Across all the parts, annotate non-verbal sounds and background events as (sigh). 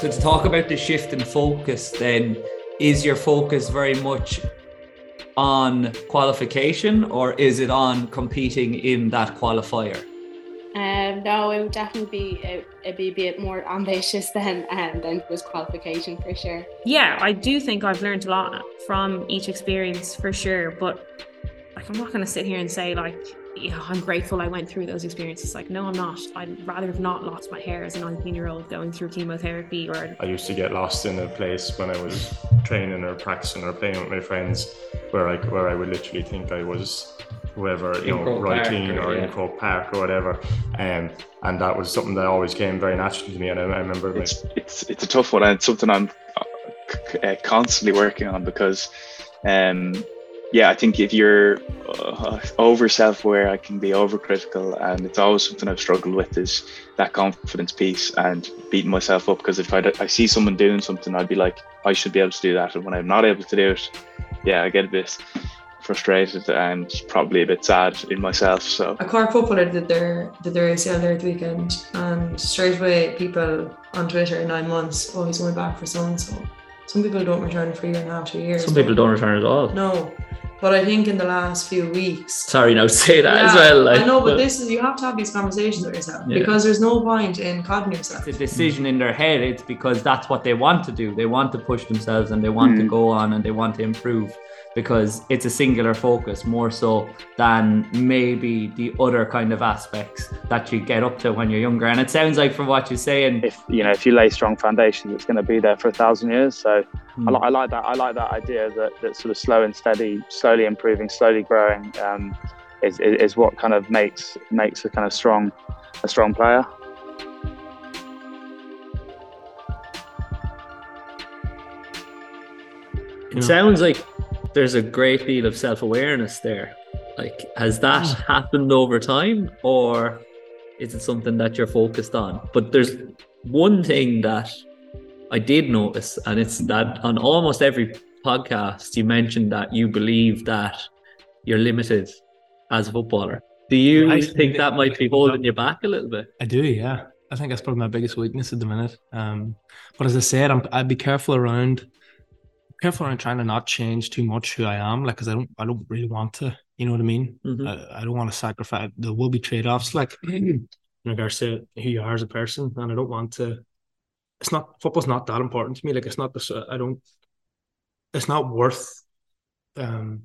So to talk about the shift in focus, then is your focus very much on qualification or is it on competing in that qualifier? Um, no, it would definitely be it, would be a bit more ambitious (laughs) than um, than was qualification for sure. Yeah, I do think I've learned a lot from each experience for sure, but like I'm not going to sit here and say like yeah, I'm grateful I went through those experiences. Like, no, I'm not. I'd rather have not lost my hair as a 19 year old going through chemotherapy or. I used to get lost in a place when I was training or practicing or playing with my friends where I, where I would literally think I was whoever, you know, Roy Keane or, or yeah. in Croke Park or whatever. Um, and that was something that always came very naturally to me. And I, I remember it's, my... it's, it's a tough one and it's something I'm uh, constantly working on because um, yeah, I think if you're uh, over self-aware, I can be overcritical, and it's always something I've struggled with is that confidence piece and beating myself up. Because if I, I see someone doing something, I'd be like, I should be able to do that, and when I'm not able to do it, yeah, I get a bit frustrated and probably a bit sad in myself. So a Cork footballer did their did their ACL there at the weekend, and straight away people on Twitter in nine months, oh he's going back for so and so. Some people don't return for a year and a half, two years. Some people don't return at all. No, but I think in the last few weeks. Sorry, no, (laughs) say that yeah, as well. Like, I know, but, but, this is you have to have these conversations with yourself yeah. because there's no point in codding yourself. It's a decision in their head. It's because that's what they want to do. They want to push themselves and they want mm. to go on and they want to improve because it's a singular focus more so than maybe the other kind of aspects that you get up to when you're younger. And it sounds like from what you're saying, if you know, if you lay strong foundations, it's going to be there for a thousand years. So mm. I, I, like that. I like that idea that that sort of slow and steady, slowly improving, slowly growing, um, is, is is what kind of makes makes a kind of strong a strong player. It sounds like there's a great deal of self awareness there. Like, has that mm. happened over time, or is it something that you're focused on? But there's one thing that I did notice, and it's that on almost every podcast, you mentioned that you believe that you're limited as a footballer. Do you I think that might be holding you back a little bit? I do, yeah. I think that's probably my biggest weakness at the minute. Um, but as I said, I'm, I'd be careful around careful around trying to not change too much who I am, like, because I don't, I don't really want to. You know what I mean? Mm-hmm. I, I, don't want to sacrifice. There will be trade offs, like (clears throat) in regards to who you are as a person, and I don't want to. It's not football's not that important to me. Like, it's not this. I don't. It's not worth. Um,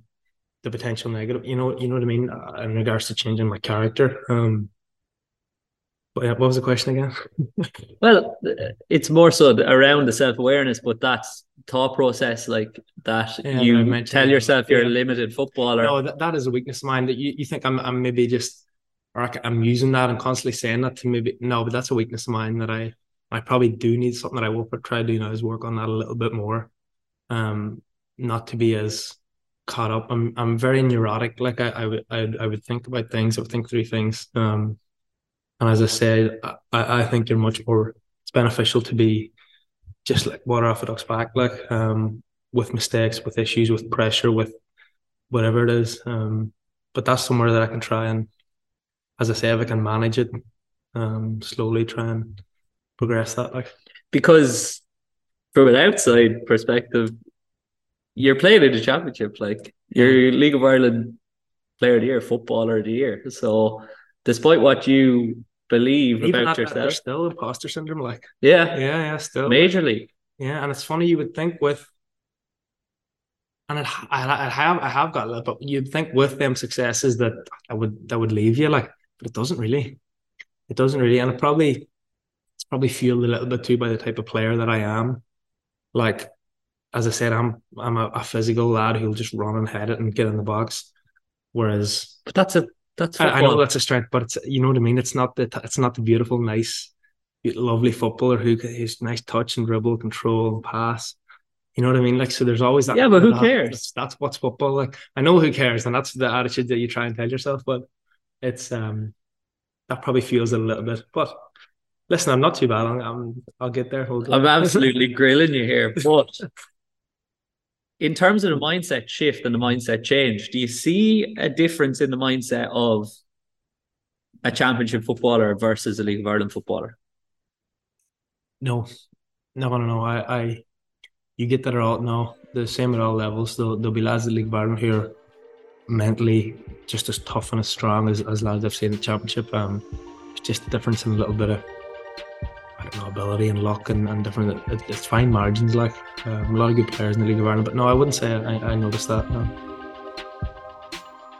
the potential negative. You know, you know what I mean uh, in regards to changing my character. Um, what was the question again? (laughs) well, it's more so around the self awareness, but that's thought process like that. Yeah, you tell yourself you're yeah. a limited footballer. No, that, that is a weakness of mine. That you, you think I'm I'm maybe just or I'm using that and constantly saying that to maybe no, but that's a weakness of mine that I I probably do need something that I will try to do now is work on that a little bit more. Um, not to be as caught up. I'm I'm very neurotic. Like I I would I, I would think about things. I would think through things. Um and as I said, I, I think you're much more. It's beneficial to be just like water off a duck's back, like um, with mistakes, with issues, with pressure, with whatever it is. Um, but that's somewhere that I can try and, as I say, if I can manage it, um, slowly try and progress that. Like because from an outside perspective, you're playing in the championship, like you're League of Ireland Player of the Year, Footballer of the Year. So despite what you believe Even about yourself. There's still imposter syndrome, like yeah, yeah, yeah, still majorly. Yeah, and it's funny you would think with, and it, I, I have I have got a little, but you'd think with them successes that I would that would leave you like, but it doesn't really. It doesn't really, and it probably it's probably fueled a little bit too by the type of player that I am. Like, as I said, I'm I'm a, a physical lad who'll just run and head it and get in the box. Whereas, but that's a that's I, I, know that's a strength, but it's you know what I mean. It's not the it's not the beautiful, nice, lovely footballer who has nice touch and dribble, control, and pass. You know what I mean? Like so, there's always that. Yeah, but who that, cares? That's, that's, what's football like. I know who cares, and that's the attitude that you try and tell yourself. But it's um that probably feels a little bit. But listen, I'm not too bad. I'm, I'll get there. Hold on. I'm (laughs) absolutely grilling you here, but in terms of the mindset shift and the mindset change, do you see a difference in the mindset of a championship footballer versus a League of Ireland footballer? No, no, no, no. I, I, you get that at all. No, the same at all levels. There'll, there'll be lads at League of Ireland here mentally just as tough and as strong as, as lads I've seen in the championship. Um, it's just a difference in a little bit of I don't know ability and luck and, and different. It, it's fine margins. Like um, a lot of good players in the League of Ireland, but no, I wouldn't say I, I noticed that. No.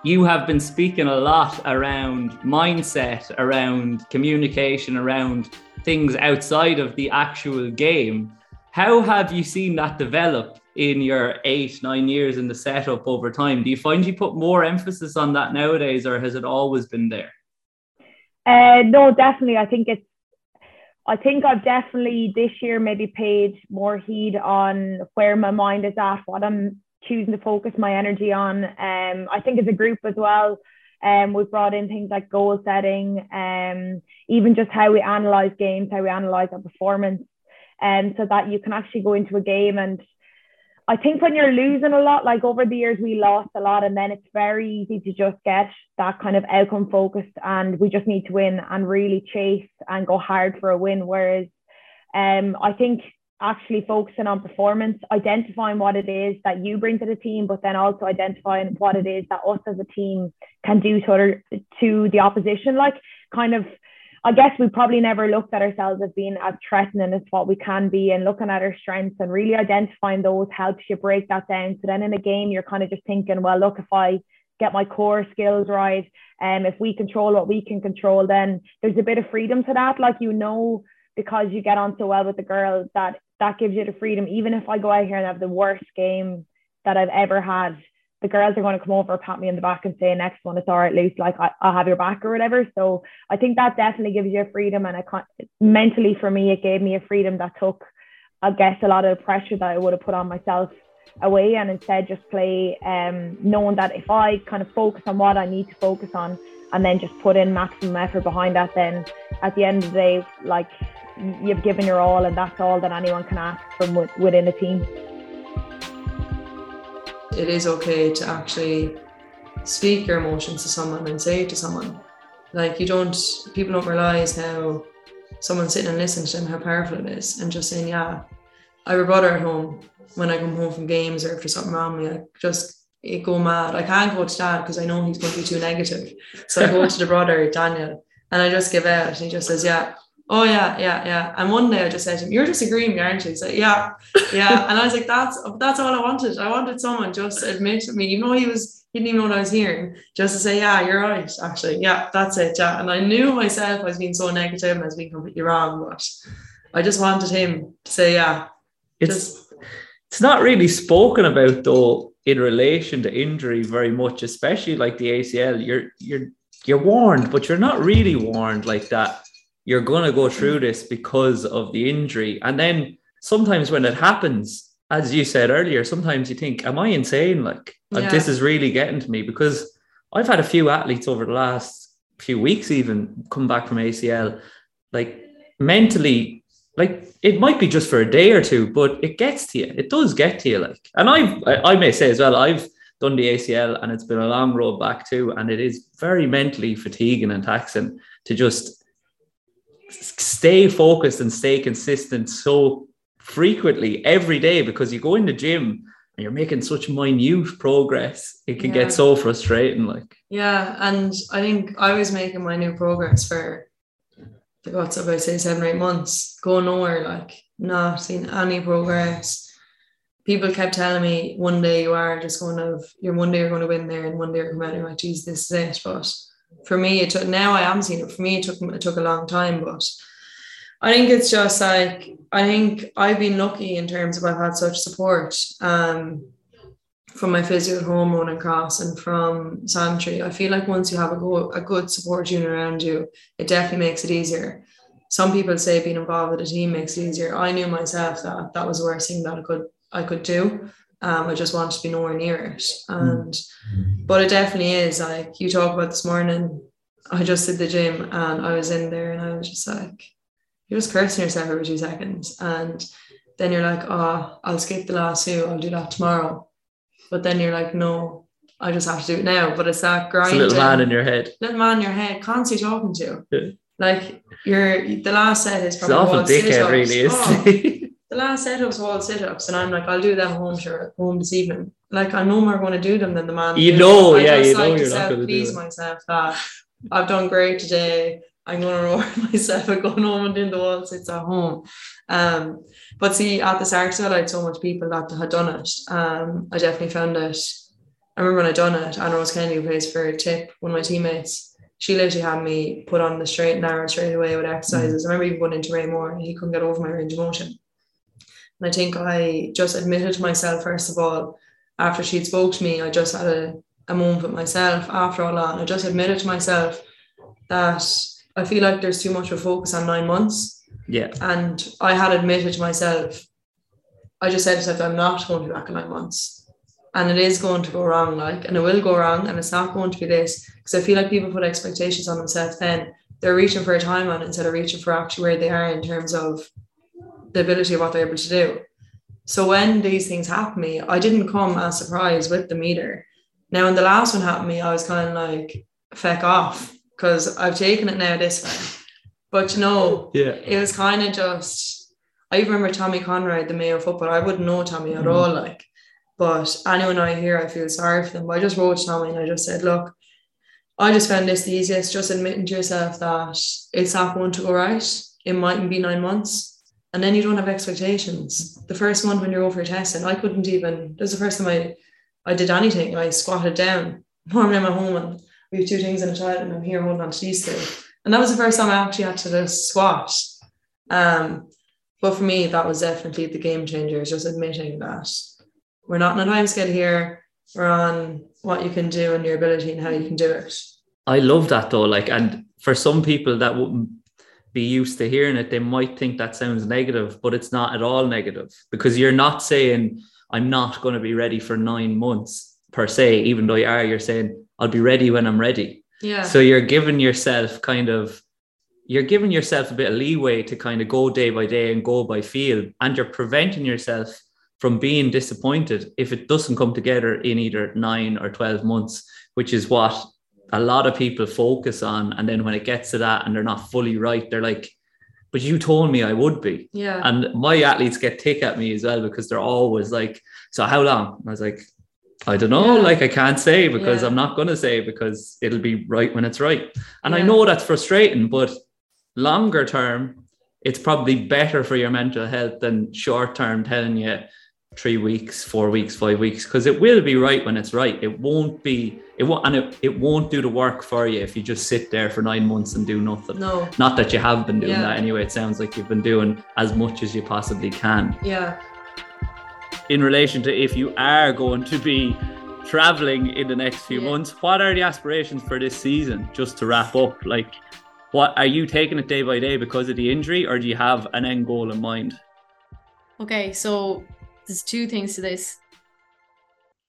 You have been speaking a lot around mindset, around communication, around things outside of the actual game. How have you seen that develop in your eight, nine years in the setup over time? Do you find you put more emphasis on that nowadays, or has it always been there? Uh, no, definitely. I think it's. I think I've definitely this year maybe paid more heed on where my mind is at, what I'm choosing to focus my energy on. Um, I think as a group as well, um, we've brought in things like goal setting, um, even just how we analyze games, how we analyze our performance, and um, so that you can actually go into a game and I think when you're losing a lot, like over the years, we lost a lot, and then it's very easy to just get that kind of outcome focused, and we just need to win and really chase and go hard for a win. Whereas, um, I think actually focusing on performance, identifying what it is that you bring to the team, but then also identifying what it is that us as a team can do to other to the opposition, like kind of I guess we probably never looked at ourselves as being as threatening as what we can be and looking at our strengths and really identifying those helps you break that down. So then in a game, you're kind of just thinking, well, look, if I get my core skills right, and um, if we control what we can control, then there's a bit of freedom to that. Like, you know, because you get on so well with the girls, that that gives you the freedom. Even if I go out here and have the worst game that I've ever had, the girls are going to come over, pat me in the back, and say, "Next one, it's all right, Luce. Like I, will have your back or whatever." So I think that definitely gives you a freedom, and I can't, mentally for me, it gave me a freedom that took, I guess, a lot of the pressure that I would have put on myself away, and instead just play, um, knowing that if I kind of focus on what I need to focus on, and then just put in maximum effort behind that, then at the end of the day, like you've given your all, and that's all that anyone can ask from within a team it is okay to actually speak your emotions to someone and say it to someone. Like you don't, people don't realize how someone sitting and listening to them, how powerful it is, and just saying, yeah, I have a brother at home. When I come home from games or if there's something wrong with me, I just it go mad. I can't go to dad because I know he's going to be too negative. So I go to the brother, Daniel, and I just give out. And he just says, yeah, oh yeah, yeah, yeah. And one day I just said to him, You're disagreeing, aren't you? He's like, Yeah, yeah. (laughs) and I was like, That's that's all I wanted. I wanted someone just admit to me, even though he was he didn't even know what I was hearing, just to say, Yeah, you're right, actually. Yeah, that's it. Yeah. And I knew myself I was being so negative and I was being completely wrong, but I just wanted him to say, Yeah. It's just, it's not really spoken about though in relation to injury very much, especially like the ACL. You're you're you're warned, but you're not really warned like that you're going to go through this because of the injury. And then sometimes when it happens, as you said earlier, sometimes you think, Am I insane? Like, yeah. like this is really getting to me because I've had a few athletes over the last few weeks, even come back from ACL, like mentally, like it might be just for a day or two, but it gets to you. It does get to you. Like, and I've, I may say as well, I've done the ACL and it's been a long road back too. And it is very mentally fatiguing and taxing to just stay focused and stay consistent so frequently every day because you go in the gym and you're making such minute progress it can yeah. get so frustrating like yeah and i think i was making my new progress for like what's about say seven or eight months going nowhere like not seeing any progress people kept telling me one day you are just going to you're one day you're going to win there and one day you're coming out you're like geez this is it but for me it took now I am seeing it for me it took it took a long time but I think it's just like I think I've been lucky in terms of I've had such support um from my physio at home running cross and from Santry. I feel like once you have a, go, a good support unit around you, it definitely makes it easier. Some people say being involved with a team makes it easier. I knew myself that that was the worst thing that I could I could do. Um, I just wanted to be nowhere near it. And mm. but it definitely is like you talk about this morning. I just did the gym and I was in there and I was just like, you're just cursing yourself every two seconds. And then you're like, oh, I'll skip the last two, I'll do that tomorrow. But then you're like, no, I just have to do it now. But it's that grind. It's little man in your head. Little man in your head, constantly talking to. Yeah. Like you're the last set is probably it's awful dickhead, really, is oh, (laughs) the last set were all sit ups, and I'm like, I'll do them home sure home this evening. Like I know more going to do them than the man. You know, yeah, you know, you're not going to please myself that I've done great today. I'm going to reward myself and going home and doing the wall sits at home. Um, but see, at the start, I had so much people that had done it. Um, I definitely found it. I remember when I done it, Anna Rose Kennedy plays for Tip, one of my teammates she literally had me put on the straight and narrow straight away with exercises. Mm. I remember even going into Raymore and he couldn't get over my range of motion. And I think I just admitted to myself, first of all, after she'd spoke to me, I just had a, a moment with myself after all that. And I just admitted to myself that I feel like there's too much of a focus on nine months. Yeah. And I had admitted to myself, I just said to myself, I'm not going to be back in nine months and it is going to go wrong like and it will go wrong and it's not going to be this because I feel like people put expectations on themselves then they're reaching for a time on instead of reaching for actually where they are in terms of the ability of what they're able to do so when these things happen to me I didn't come as surprised with the meter now when the last one happened to me I was kind of like feck off because I've taken it now this way but you know yeah it was kind of just I remember Tommy Conroy the Mayo football I wouldn't know Tommy at mm. all like but anyone I hear, I feel sorry for them. But I just wrote to Tommy and I just said, look, I just found this the easiest, just admitting to yourself that it's not going to go right. It mightn't be nine months. And then you don't have expectations. The first month when you're over testing, I couldn't even, That was the first time I, I did anything. I squatted down. Normally I'm at home and we have two things in a child and I'm here holding on to these two. And that was the first time I actually had to just squat. Um, but for me, that was definitely the game changer, just admitting that we're not on a time scale here. We're on what you can do and your ability and how you can do it. I love that though. Like, and for some people that wouldn't be used to hearing it, they might think that sounds negative, but it's not at all negative because you're not saying, I'm not going to be ready for nine months per se, even though you are, you're saying, I'll be ready when I'm ready. Yeah. So you're giving yourself kind of, you're giving yourself a bit of leeway to kind of go day by day and go by feel, and you're preventing yourself from being disappointed if it doesn't come together in either nine or 12 months, which is what a lot of people focus on. And then when it gets to that and they're not fully right, they're like, but you told me I would be. Yeah. And my athletes get tick at me as well because they're always like, so how long? I was like, I don't know. Yeah. Like I can't say because yeah. I'm not going to say because it'll be right when it's right. And yeah. I know that's frustrating, but longer term, it's probably better for your mental health than short term telling you three weeks, four weeks, five weeks, because it will be right when it's right. It won't be it won't and it, it won't do the work for you if you just sit there for nine months and do nothing. No. Not that you have been doing yeah. that anyway. It sounds like you've been doing as much as you possibly can. Yeah. In relation to if you are going to be traveling in the next few yeah. months, what are the aspirations for this season? Just to wrap up, like what are you taking it day by day because of the injury, or do you have an end goal in mind? Okay, so there's two things to this.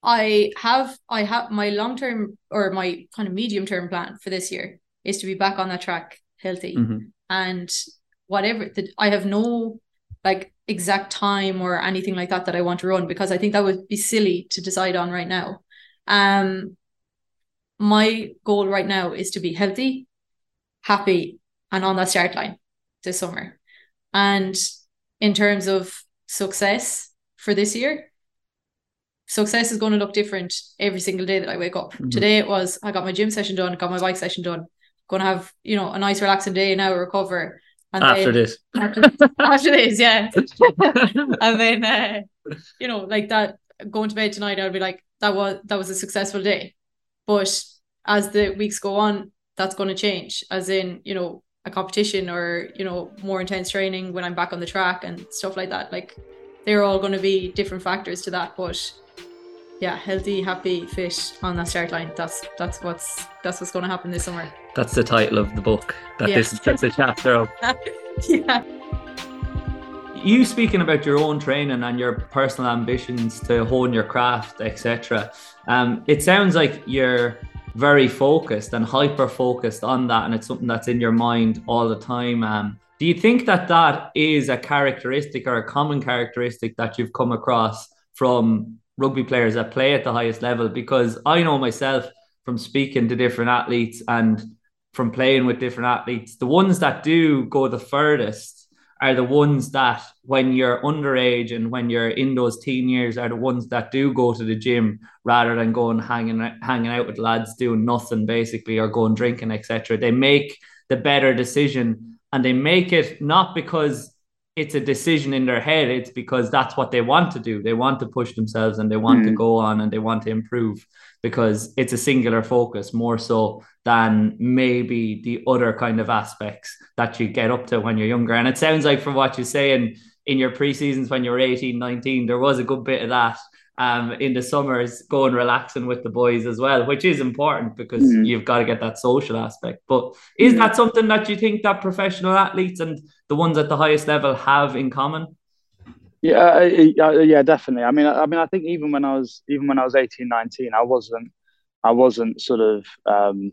I have I have my long term or my kind of medium term plan for this year is to be back on that track healthy mm-hmm. and whatever that I have no like exact time or anything like that that I want to run because I think that would be silly to decide on right now. Um my goal right now is to be healthy, happy and on that start line this summer. And in terms of success, for this year, success is going to look different every single day that I wake up. Mm-hmm. Today it was I got my gym session done, got my bike session done. Going to have you know a nice relaxing day now, recover. And after then, this, (laughs) after, after this, yeah, (laughs) and then uh, you know like that going to bed tonight, I'll be like that was that was a successful day. But as the weeks go on, that's going to change. As in, you know, a competition or you know more intense training when I'm back on the track and stuff like that. Like they're all going to be different factors to that. But yeah, healthy, happy, fit on that start line. That's that's what's that's what's going to happen this summer. That's the title of the book. That yeah. this that's a chapter of. (laughs) yeah. You speaking about your own training and your personal ambitions to hone your craft, etc. Um, it sounds like you're very focused and hyper focused on that, and it's something that's in your mind all the time. Um, do you think that that is a characteristic or a common characteristic that you've come across from rugby players that play at the highest level? Because I know myself from speaking to different athletes and from playing with different athletes, the ones that do go the furthest are the ones that when you're underage and when you're in those teen years are the ones that do go to the gym rather than going hanging hanging out with lads doing nothing basically or going drinking etc they make the better decision and they make it not because it's a decision in their head it's because that's what they want to do. They want to push themselves and they want mm. to go on and they want to improve because it's a singular focus more so than maybe the other kind of aspects that you get up to when you're younger. And it sounds like from what you're saying in your pre-seasons when you were 18 19 there was a good bit of that um, in the summers, going relaxing with the boys as well, which is important because mm-hmm. you've got to get that social aspect. But is that something that you think that professional athletes and the ones at the highest level have in common? Yeah, yeah, definitely. I mean, I, I mean, I think even when I was even when I was 18, 19, I wasn't, I wasn't sort of, um,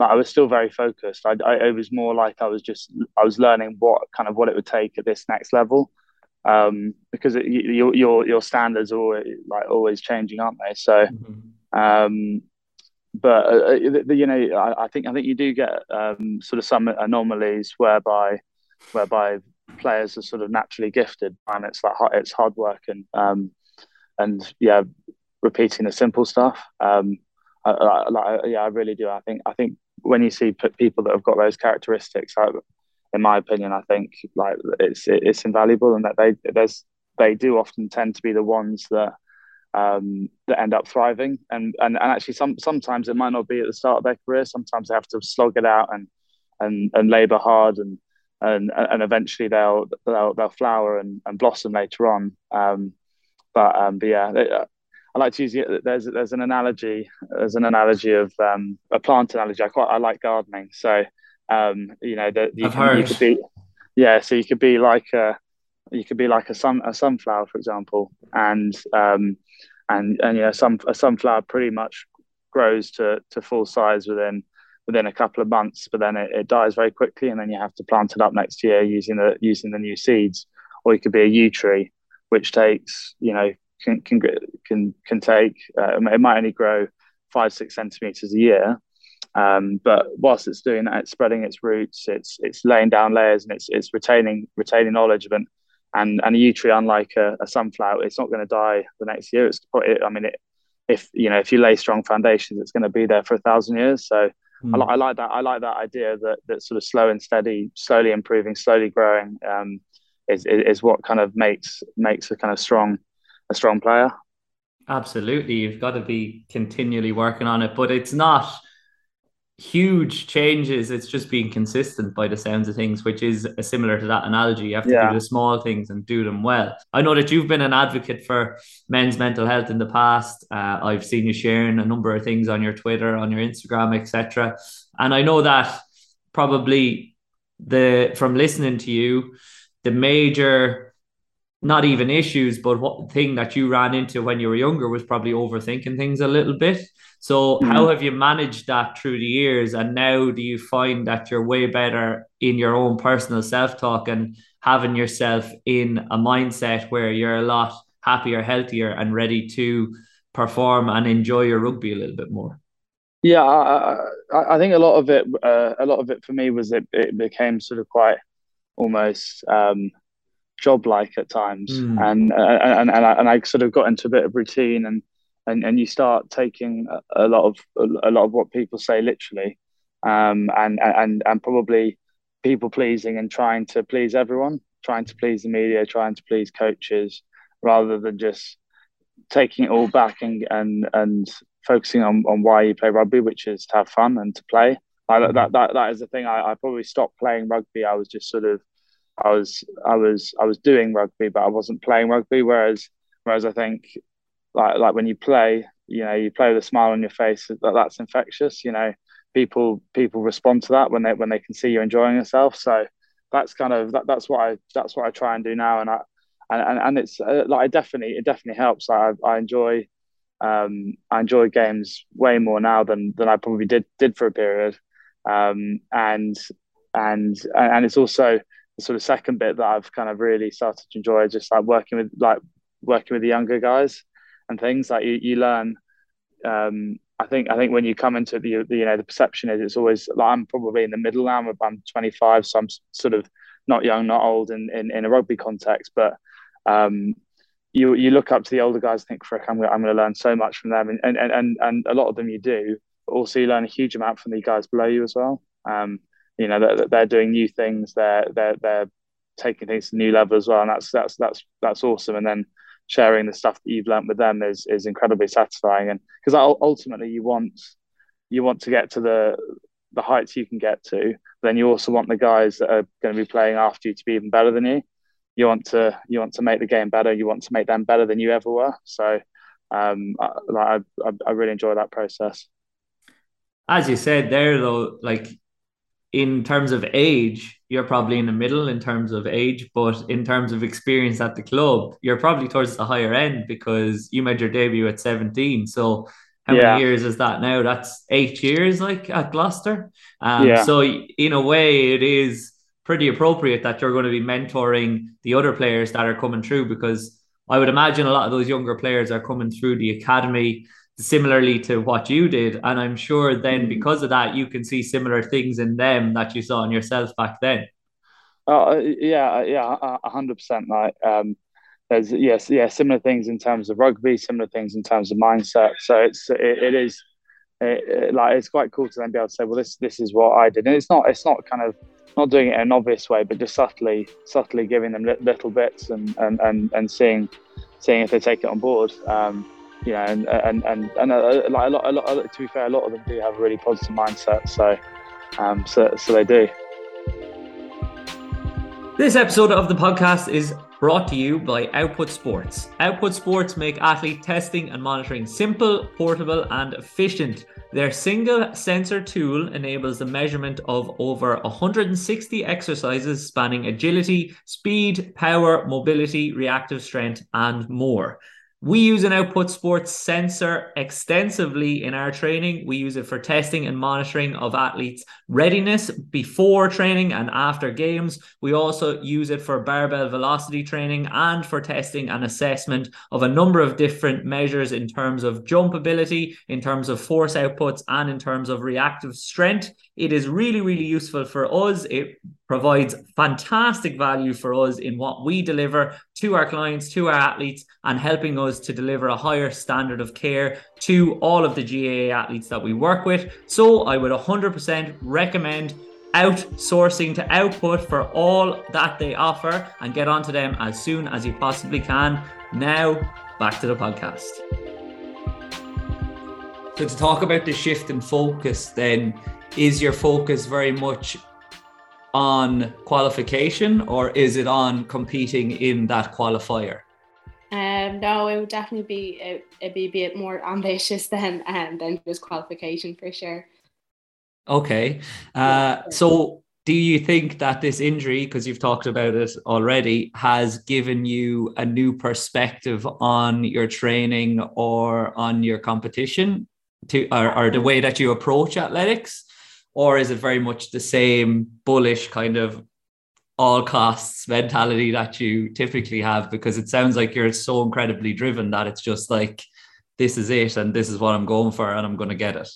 I was still very focused. I, I, it was more like I was just, I was learning what kind of what it would take at this next level um, because it, your your your standards are always, like always changing, aren't they? So, mm-hmm. um, but uh, uh the, you know, I, I, think I think you do get um, sort of some anomalies whereby whereby players are sort of naturally gifted, and it's like it's hard work and um, and yeah, repeating the simple stuff. Um, I, I, yeah, I really do. I think I think when you see people that have got those characteristics, like in my opinion, I think like it's it's invaluable, and that they there's they do often tend to be the ones that um, that end up thriving. And, and and actually, some sometimes it might not be at the start of their career. Sometimes they have to slog it out and and and labour hard, and and and eventually they'll they'll they'll flower and, and blossom later on. Um, but um, but yeah. Uh, I like to use there's there's an analogy there's an analogy of um, a plant analogy. I quite I like gardening, so um, you know that you, can, you could be, yeah. So you could be like a, you could be like a sun a sunflower, for example, and um, and and you know some a sunflower pretty much grows to to full size within within a couple of months, but then it, it dies very quickly, and then you have to plant it up next year using the using the new seeds. Or you could be a yew tree, which takes you know can can can can take uh, it might only grow five six centimeters a year, um, but whilst it's doing that, it's spreading its roots, it's it's laying down layers, and it's it's retaining retaining knowledge. And and and a yew tree, unlike a, a sunflower, it's not going to die the next year. It's I mean, it, if you know if you lay strong foundations, it's going to be there for a thousand years. So mm. I, I, like that. I like that idea that that sort of slow and steady, slowly improving, slowly growing, um, is, is is what kind of makes makes a kind of strong a strong player. Absolutely, you've got to be continually working on it, but it's not huge changes. It's just being consistent by the sounds of things, which is similar to that analogy. You have to yeah. do the small things and do them well. I know that you've been an advocate for men's mental health in the past. Uh, I've seen you sharing a number of things on your Twitter, on your Instagram, etc. And I know that probably the from listening to you, the major not even issues, but what thing that you ran into when you were younger was probably overthinking things a little bit. So, mm-hmm. how have you managed that through the years? And now, do you find that you're way better in your own personal self talk and having yourself in a mindset where you're a lot happier, healthier, and ready to perform and enjoy your rugby a little bit more? Yeah, I, I, I think a lot of it, uh, a lot of it for me was it, it became sort of quite almost um, job like at times, mm. and, and and I, and I sort of got into a bit of routine, and and, and you start taking a, a lot of a lot of what people say literally, um, and and and probably people pleasing and trying to please everyone, trying to please the media, trying to please coaches, rather than just taking it all back and and and focusing on, on why you play rugby, which is to have fun and to play. Like that, that, that, that is the thing. I, I probably stopped playing rugby. I was just sort of I was I was I was doing rugby, but I wasn't playing rugby. Whereas whereas I think like like when you play, you know, you play with a smile on your face. That that's infectious. You know, people people respond to that when they when they can see you enjoying yourself. So that's kind of that, that's what I that's what I try and do now. And I and and, it's uh, like I definitely it definitely helps. Like I, I enjoy um, I enjoy games way more now than than I probably did did for a period. Um, and and and it's also the sort of second bit that I've kind of really started to enjoy is just like working with like working with the younger guys and things like you, you learn um, I think I think when you come into the, the, you know the perception is it's always like I'm probably in the middle now I'm, I'm 25 so I'm sort of not young, not old in, in, in a rugby context, but um, you you look up to the older guys and think, frick, I'm, I'm going to learn so much from them. And, and, and, and a lot of them you do, but also you learn a huge amount from the guys below you as well. Um, you know, they're, they're doing new things. They're, they're, they're taking things to new level as well. And that's, that's, that's, that's awesome. And then sharing the stuff that you've learned with them is, is incredibly satisfying. And because ultimately you want, you want to get to the, the heights you can get to, then you also want the guys that are going to be playing after you to be even better than you you want to you want to make the game better. You want to make them better than you ever were. So, um, I, I, I really enjoy that process. As you said there, though, like in terms of age, you're probably in the middle in terms of age, but in terms of experience at the club, you're probably towards the higher end because you made your debut at 17. So how yeah. many years is that now? That's eight years, like at Gloucester. Um, yeah. So in a way, it is pretty appropriate that you're going to be mentoring the other players that are coming through because I would imagine a lot of those younger players are coming through the academy similarly to what you did. And I'm sure then mm. because of that, you can see similar things in them that you saw in yourself back then. Oh yeah, yeah, a hundred percent. Like, um, there's yes, yeah, similar things in terms of rugby, similar things in terms of mindset. So it's it, it is it, it, like it's quite cool to then be able to say, well, this this is what I did, and it's not it's not kind of not doing it in an obvious way, but just subtly, subtly giving them little bits and and and, and seeing seeing if they take it on board. Um, you know, and and and, and a, uh, like a lot, a lot. To be fair, a lot of them do have a really positive mindset. So, um, so so they do. This episode of the podcast is brought to you by Output Sports. Output Sports make athlete testing and monitoring simple, portable, and efficient. Their single sensor tool enables the measurement of over 160 exercises spanning agility, speed, power, mobility, reactive strength, and more. We use an output sports sensor extensively in our training. We use it for testing and monitoring of athletes' readiness before training and after games. We also use it for barbell velocity training and for testing and assessment of a number of different measures in terms of jump ability, in terms of force outputs, and in terms of reactive strength. It is really, really useful for us. It provides fantastic value for us in what we deliver to our clients, to our athletes, and helping us to deliver a higher standard of care to all of the GAA athletes that we work with. So I would 100% recommend outsourcing to output for all that they offer and get onto them as soon as you possibly can. Now, back to the podcast. So, to talk about the shift in focus, then, is your focus very much on qualification or is it on competing in that qualifier? Um, no, it would definitely be it, would be a bit more ambitious (laughs) than um, than just qualification for sure. Okay, uh, so do you think that this injury, because you've talked about it already, has given you a new perspective on your training or on your competition, to or, or the way that you approach athletics? Or is it very much the same bullish kind of all costs mentality that you typically have because it sounds like you're so incredibly driven that it's just like this is it and this is what I'm going for and I'm going to get it.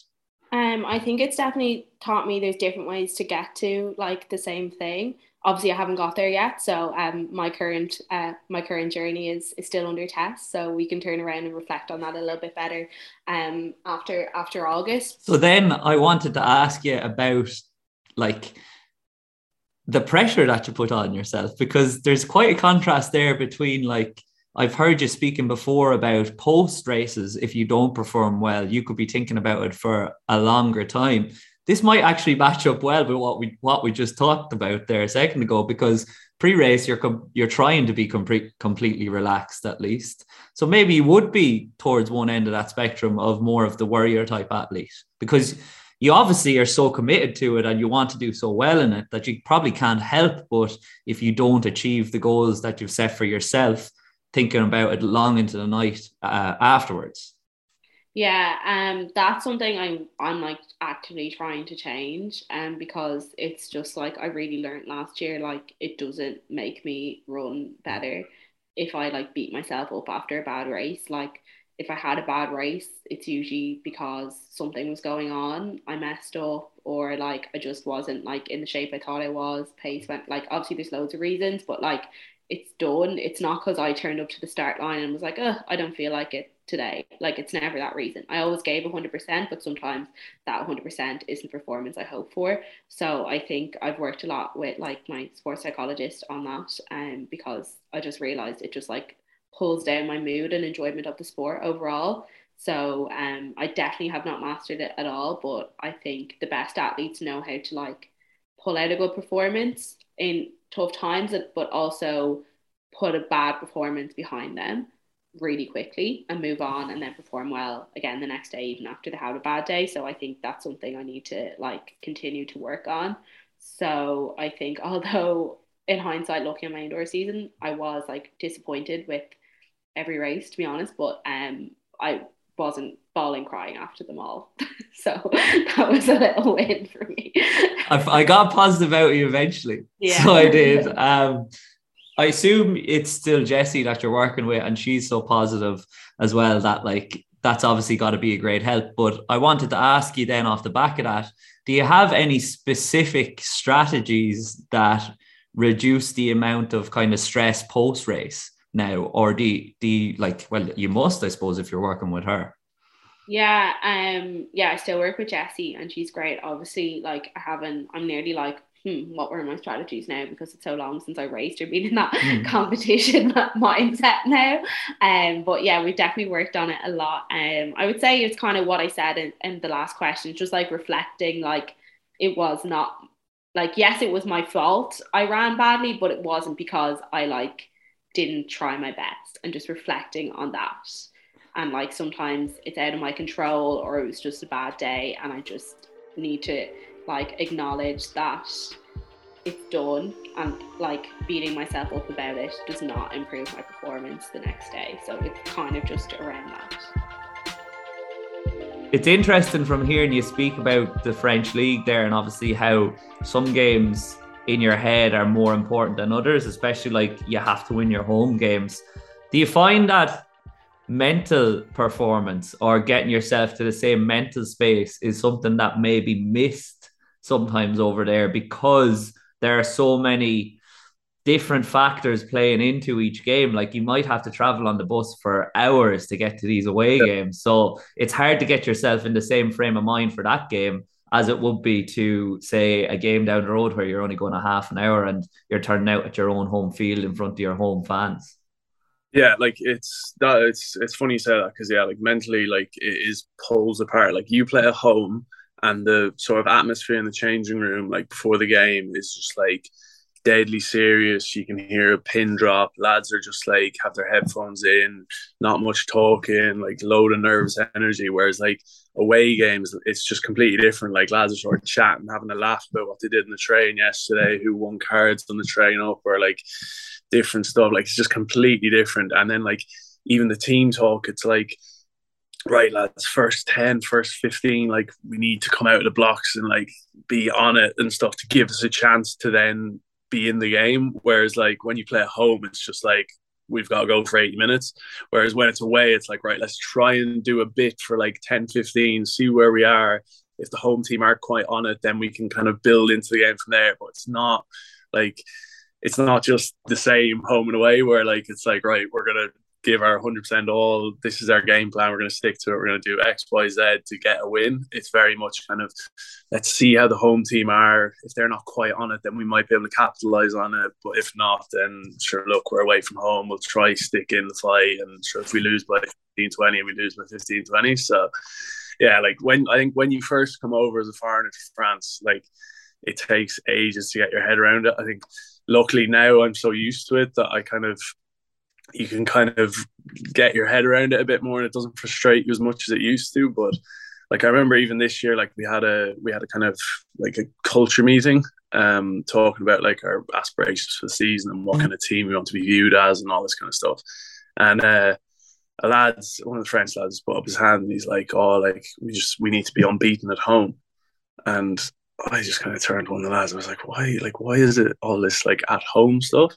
Um, I think it's definitely taught me there's different ways to get to like the same thing obviously I haven't got there yet. So um, my current uh, my current journey is is still under test. So we can turn around and reflect on that a little bit better um, after after August. So then I wanted to ask you about like the pressure that you put on yourself because there's quite a contrast there between like I've heard you speaking before about post races. If you don't perform well, you could be thinking about it for a longer time this might actually match up well with what we what we just talked about there a second ago because pre-race you're com- you're trying to be com- completely relaxed at least. So maybe you would be towards one end of that spectrum of more of the warrior type athlete because you obviously are so committed to it and you want to do so well in it that you probably can't help but if you don't achieve the goals that you've set for yourself thinking about it long into the night uh, afterwards yeah, um, that's something I'm I'm like actively trying to change, um, because it's just like I really learned last year, like it doesn't make me run better if I like beat myself up after a bad race. Like if I had a bad race, it's usually because something was going on. I messed up or like I just wasn't like in the shape I thought I was. Pace went like obviously there's loads of reasons, but like it's done. It's not because I turned up to the start line and was like, oh, I don't feel like it today. Like it's never that reason. I always gave 100%, but sometimes that 100% isn't the performance I hope for. So I think I've worked a lot with like my sports psychologist on that um, because I just realized it just like pulls down my mood and enjoyment of the sport overall. So um, I definitely have not mastered it at all, but I think the best athletes know how to like pull out a good performance in tough times, but also put a bad performance behind them really quickly and move on and then perform well again the next day even after they had a bad day. So i think that's something i need to like continue to work on. So i think (laughs) although in hindsight looking at my indoor season i was like disappointed with every race to be honest. But um i wasn't bawling crying after them all. (laughs) So (laughs) that was a little win for me. I, I got positive out of you eventually. Yeah. so i did. Um I assume it's still Jessie that you're working with, and she's so positive as well that like that's obviously got to be a great help. But I wanted to ask you then off the back of that, do you have any specific strategies that reduce the amount of kind of stress post race now, or do you, do you, like well you must I suppose if you're working with her. Yeah, um, yeah, I still work with Jessie and she's great. Obviously, like I haven't, I'm nearly like hmm, what were my strategies now because it's so long since I raced or been in that mm. (laughs) competition (laughs) mindset now. Um, but yeah, we've definitely worked on it a lot. Um, I would say it's kind of what I said in, in the last question, just like reflecting, like it was not like yes, it was my fault. I ran badly, but it wasn't because I like didn't try my best and just reflecting on that. And like sometimes it's out of my control or it was just a bad day and I just need to like acknowledge that it's done and like beating myself up about it does not improve my performance the next day. So it's kind of just around that. It's interesting from hearing you speak about the French league there and obviously how some games in your head are more important than others, especially like you have to win your home games. Do you find that mental performance or getting yourself to the same mental space is something that may be missed sometimes over there because there are so many different factors playing into each game. Like you might have to travel on the bus for hours to get to these away yeah. games. So it's hard to get yourself in the same frame of mind for that game as it would be to say a game down the road where you're only going a half an hour and you're turning out at your own home field in front of your home fans. Yeah, like it's that it's it's funny you say that because yeah, like mentally, like it is pulls apart. Like you play at home and the sort of atmosphere in the changing room like before the game is just like deadly serious. You can hear a pin drop. Lads are just like have their headphones in not much talking like load of nervous energy. Whereas like away games it's just completely different. Like lads are sort of chatting having a laugh about what they did in the train yesterday who won cards on the train up or like different stuff. Like it's just completely different. And then like even the team talk it's like right lads first 10 first 15 like we need to come out of the blocks and like be on it and stuff to give us a chance to then be in the game. Whereas like when you play at home it's just like we've got to go for 80 minutes. Whereas when it's away it's like right let's try and do a bit for like 10 15 see where we are. If the home team aren't quite on it then we can kind of build into the game from there. But it's not like it's not just the same home and away where like it's like right we're gonna give our 100% all. This is our game plan. We're going to stick to it. We're going to do X, Y, Z to get a win. It's very much kind of let's see how the home team are. If they're not quite on it, then we might be able to capitalize on it. But if not, then sure, look, we're away from home. We'll try stick in the fight. And sure, if we lose by 15 20, we lose by 15 20. So, yeah, like when I think when you first come over as a foreigner to France, like it takes ages to get your head around it. I think luckily now I'm so used to it that I kind of you can kind of get your head around it a bit more and it doesn't frustrate you as much as it used to but like I remember even this year like we had a we had a kind of like a culture meeting um talking about like our aspirations for the season and what mm-hmm. kind of team we want to be viewed as and all this kind of stuff and uh a lad's one of the French lads put up his hand and he's like oh like we just we need to be unbeaten at home and I just kind of turned to one of the lads. I was like, why? Like, why is it all this like at home stuff?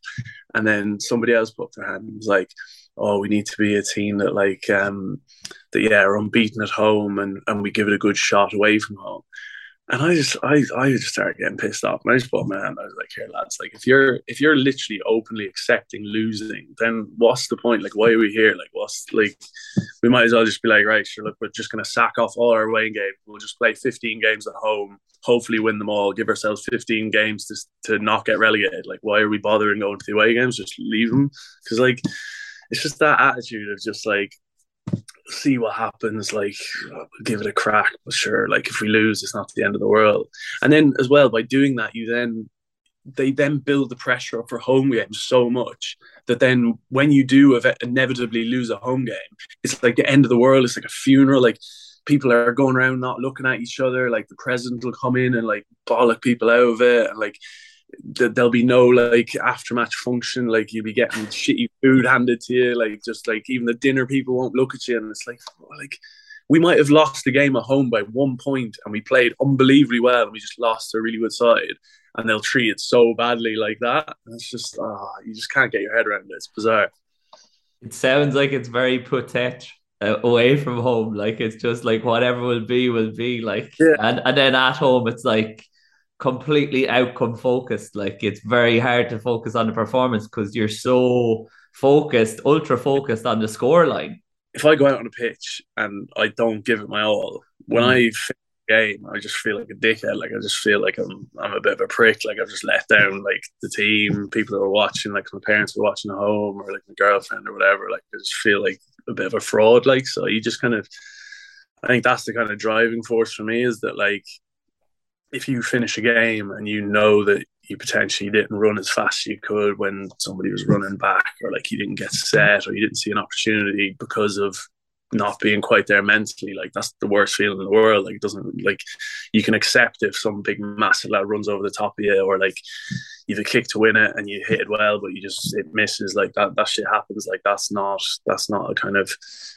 And then somebody else put up their hand and was like, oh, we need to be a team that like um that yeah are unbeaten at home and and we give it a good shot away from home. And I just I I just started getting pissed off. And I just put my hand. I was like, "Here, lads, like if you're if you're literally openly accepting losing, then what's the point? Like, why are we here? Like, what's like, we might as well just be like, right, sure, look, we're just gonna sack off all our away games. We'll just play 15 games at home. Hopefully, win them all. Give ourselves 15 games to to not get relegated. Like, why are we bothering going to the away games? Just leave them because like it's just that attitude of just like see what happens. Like, give it a crack. But sure, like if we lose, it's not the end of the world. And then as well, by doing that, you then they then build the pressure up for home games so much that then when you do inevitably lose a home game, it's like the end of the world. It's like a funeral. Like people are going around not looking at each other. Like the president will come in and like bollock people out of it, and like there'll be no like after match function. Like you'll be getting shitty food handed to you. Like just like even the dinner people won't look at you, and it's like like we might have lost the game at home by one point, and we played unbelievably well, and we just lost to a really good side, and they'll treat it so badly like that. And it's just oh, you just can't get your head around it. It's bizarre. It sounds like it's very protect uh, away from home. Like it's just like whatever will be will be. Like yeah. and and then at home it's like completely outcome focused. Like it's very hard to focus on the performance because you're so focused, ultra focused on the score line. If I go out on a pitch and I don't give it my all, when mm. I finish the game, I just feel like a dickhead. Like I just feel like I'm I'm a bit of a prick. Like I've just let down like the team, people who are watching, like my parents are watching at home or like my girlfriend or whatever. Like I just feel like a bit of a fraud. Like so you just kind of I think that's the kind of driving force for me is that like if you finish a game and you know that you potentially didn't run as fast as you could when somebody was running back, or like you didn't get set, or you didn't see an opportunity because of not being quite there mentally, like that's the worst feeling in the world. Like it doesn't like you can accept if some big massive lad runs over the top of you, or like you've a kick to win it and you hit it well, but you just it misses. Like that that shit happens. Like that's not that's not a kind of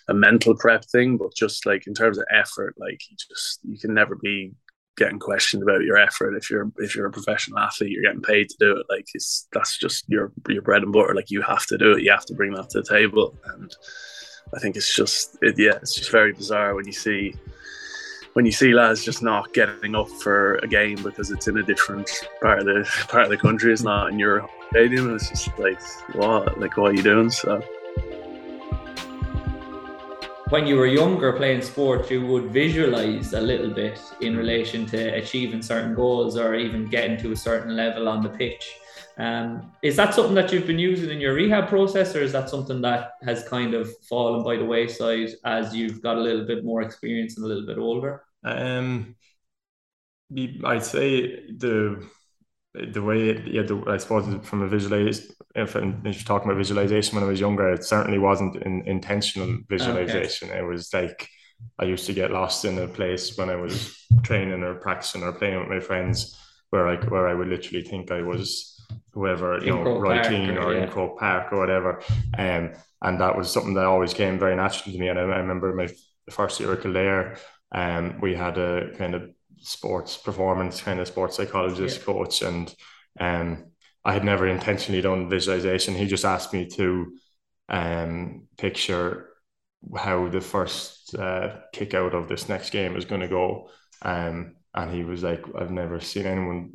a mental prep thing, but just like in terms of effort, like you just you can never be getting questioned about your effort. If you're if you're a professional athlete you're getting paid to do it. Like it's that's just your your bread and butter. Like you have to do it. You have to bring that to the table. And i think it's just it, yeah it's just very bizarre when you see when you see lads just not getting up for a game because it's in a different part of the part of the country. It's not in your stadium. It's just like what like what are you doing? So when you were younger playing sport, you would visualize a little bit in relation to achieving certain goals or even getting to a certain level on the pitch. Um, is that something that you've been using in your rehab process, or is that something that has kind of fallen by the wayside as you've got a little bit more experience and a little bit older? Um, I'd say the the way yeah the, I suppose from a visualization if, if you're talking about visualization when I was younger it certainly wasn't an intentional visualization okay. it was like I used to get lost in a place when I was training or practicing or playing with my friends where I where I would literally think I was whoever you in know Roy Keane or, or yeah. in Croke Park or whatever um, and that was something that always came very naturally to me and I, I remember my first year at Kildare um, we had a kind of sports performance kind of sports psychologist yeah. coach and um I had never intentionally done visualization. He just asked me to um picture how the first uh, kick out of this next game is going to go. Um, and he was like, I've never seen anyone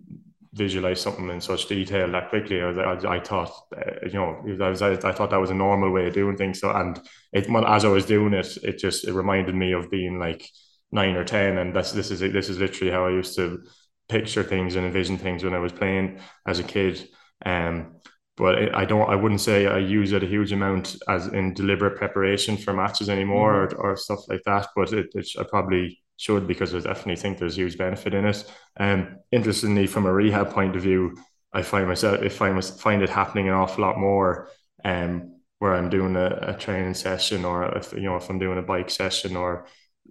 visualize something in such detail that quickly. I, was, I, I thought, uh, you know, I was, I, I, thought that was a normal way of doing things. So, and it, as I was doing it, it just, it reminded me of being like, nine or ten, and that's this is this is literally how I used to picture things and envision things when I was playing as a kid. Um, but I don't. I wouldn't say I use it a huge amount as in deliberate preparation for matches anymore mm-hmm. or, or stuff like that. But it, it, I probably should because I definitely think there's huge benefit in it. Um, interestingly, from a rehab point of view, I find myself if I must find it happening an awful lot more. Um, where I'm doing a, a training session or if you know if I'm doing a bike session or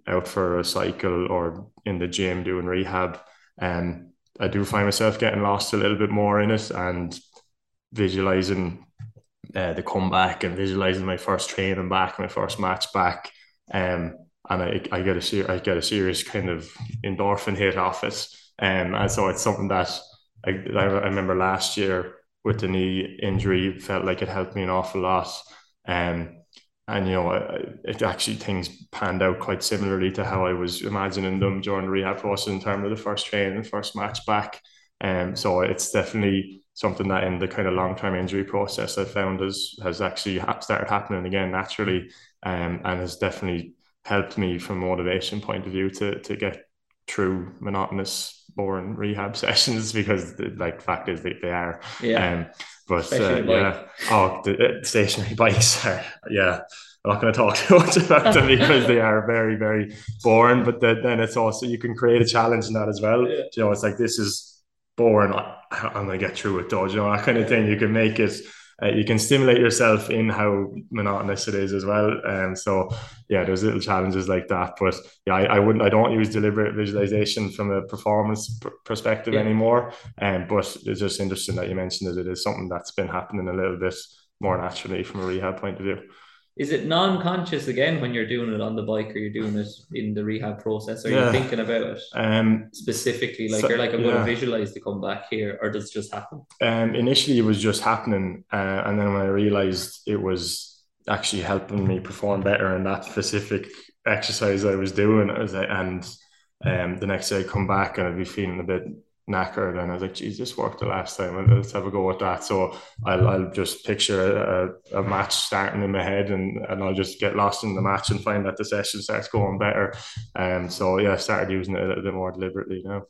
out for a cycle or in the gym doing rehab. Um, I do find myself getting lost a little bit more in it and visualizing uh, the comeback and visualizing my first training back, my first match back. Um, and I, I get a ser- I get a serious kind of endorphin hit off it. Um, and so it's something that I, I remember last year with the knee injury felt like it helped me an awful lot. Um, and you know it actually things panned out quite similarly to how I was imagining them during the rehab process in terms of the first training, first match back. And um, so it's definitely something that in the kind of long term injury process I found has has actually started happening again naturally, um, and has definitely helped me from a motivation point of view to to get through monotonous boring rehab (laughs) sessions because the like fact is they, they are yeah um, but uh, yeah. oh the, uh, stationary (laughs) bikes are yeah. I'm not going to talk (laughs) too much about them because they are very very boring but the, then it's also you can create a challenge in that as well. Yeah. you know it's like this is boring. I'm going to get through it though? You know that kind of thing. You can make it uh, you can stimulate yourself in how monotonous it is as well. And um, so, yeah, there's little challenges like that. But yeah, I, I wouldn't, I don't use deliberate visualization from a performance pr- perspective yeah. anymore. Um, but it's just interesting that you mentioned that it is something that's been happening a little bit more naturally from a rehab point of view is it non-conscious again when you're doing it on the bike or you're doing it in the rehab process? or yeah. you thinking about it um, specifically? Like so, you're like, I'm yeah. going to visualize to come back here, or does it just happen? Um, initially, it was just happening, uh, and then when I realized it was actually helping me perform better in that specific exercise I was doing, I was like, and um, the next day I come back and I'd be feeling a bit knackered and I was like, geez, this worked the last time. Let's have a go at that. So I'll, I'll just picture a, a match starting in my head and, and I'll just get lost in the match and find that the session starts going better. And um, so, yeah, I started using it a little bit more deliberately now.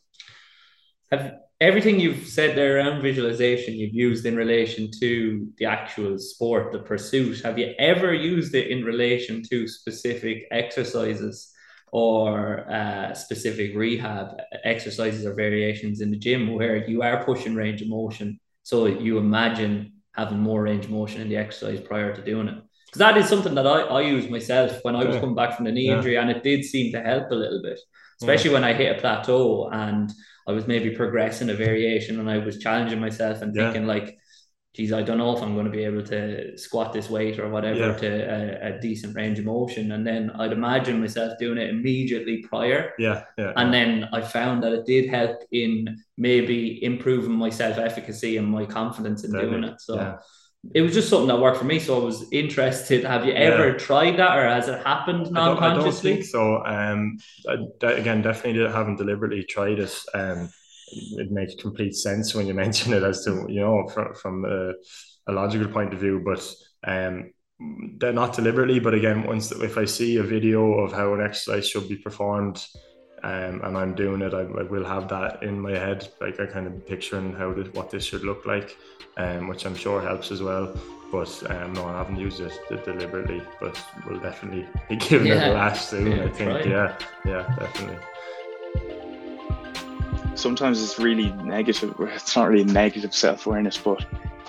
Have everything you've said there around visualization you've used in relation to the actual sport, the pursuit. Have you ever used it in relation to specific exercises? Or uh, specific rehab exercises or variations in the gym where you are pushing range of motion. So you imagine having more range of motion in the exercise prior to doing it. Because that is something that I, I use myself when I was yeah. coming back from the knee yeah. injury, and it did seem to help a little bit, especially yeah. when I hit a plateau and I was maybe progressing a variation and I was challenging myself and thinking like, geez, I don't know if I'm going to be able to squat this weight or whatever yeah. to a, a, decent range of motion. And then I'd imagine myself doing it immediately prior. Yeah. yeah and then I found that it did help in maybe improving my self efficacy and my confidence in Definitely. doing it. So yeah. it was just something that worked for me. So I was interested. Have you ever yeah. tried that or has it happened non consciously? I, don't, so. Um, I, again, definitely haven't deliberately tried it. Um, it makes complete sense when you (laughs) mention it as to you know from from a, a logical point of view, but um, they're not deliberately. But again, once if I see a video of how an exercise should be performed. Um, and I'm doing it, I, I, will have that in my head, like I kind of picturing how this, what this should look like, um, which I'm sure helps as well. But um, no, I haven't used it deliberately, but we'll definitely be (laughs) giving yeah. it a lash soon. Yeah, I think, try. yeah, yeah, definitely sometimes it's really negative. It's not really negative self awareness, but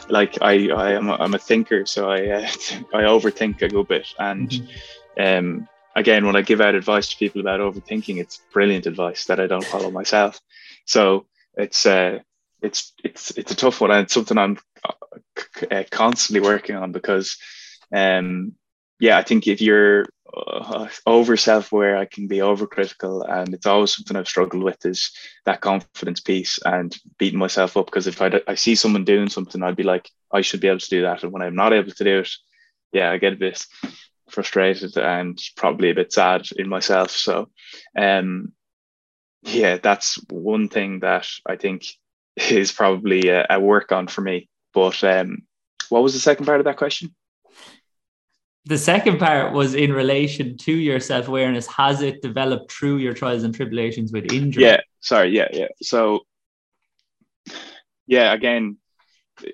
like I, I am a, I'm a thinker, so I uh, (laughs) I overthink a good bit. And mm-hmm. um, again, when I give out advice to people about overthinking, it's brilliant advice that I don't follow myself. So it's uh, it's it's it's a tough one, and it's something I'm uh, constantly working on because um, yeah, I think if you're uh, over self-aware i can be overcritical and it's always something i've struggled with is that confidence piece and beating myself up because if I, I see someone doing something i'd be like i should be able to do that and when i'm not able to do it yeah i get a bit frustrated and probably a bit sad in myself so um yeah that's one thing that i think (laughs) is probably a, a work on for me but um what was the second part of that question the second part was in relation to your self awareness. Has it developed through your trials and tribulations with injury? Yeah, sorry, yeah, yeah. So, yeah, again,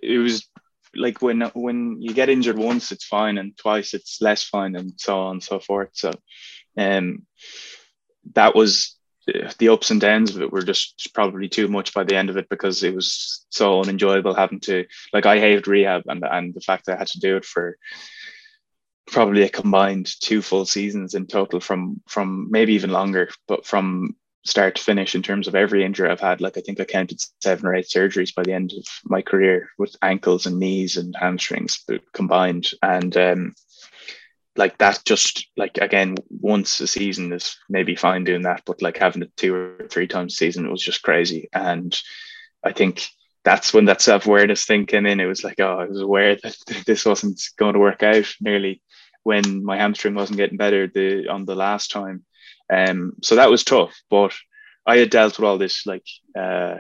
it was like when when you get injured once, it's fine, and twice it's less fine, and so on and so forth. So, um, that was the ups and downs of it were just probably too much by the end of it because it was so unenjoyable having to like I hated rehab and and the fact that I had to do it for probably a combined two full seasons in total from from maybe even longer, but from start to finish in terms of every injury I've had. Like I think I counted seven or eight surgeries by the end of my career with ankles and knees and hamstrings combined. And um, like that, just like again, once a season is maybe fine doing that, but like having it two or three times a season it was just crazy. And I think that's when that self awareness thing came in. It was like, oh, I was aware that (laughs) this wasn't going to work out nearly when my hamstring wasn't getting better the on the last time. Um, so that was tough, but I had dealt with all this like uh,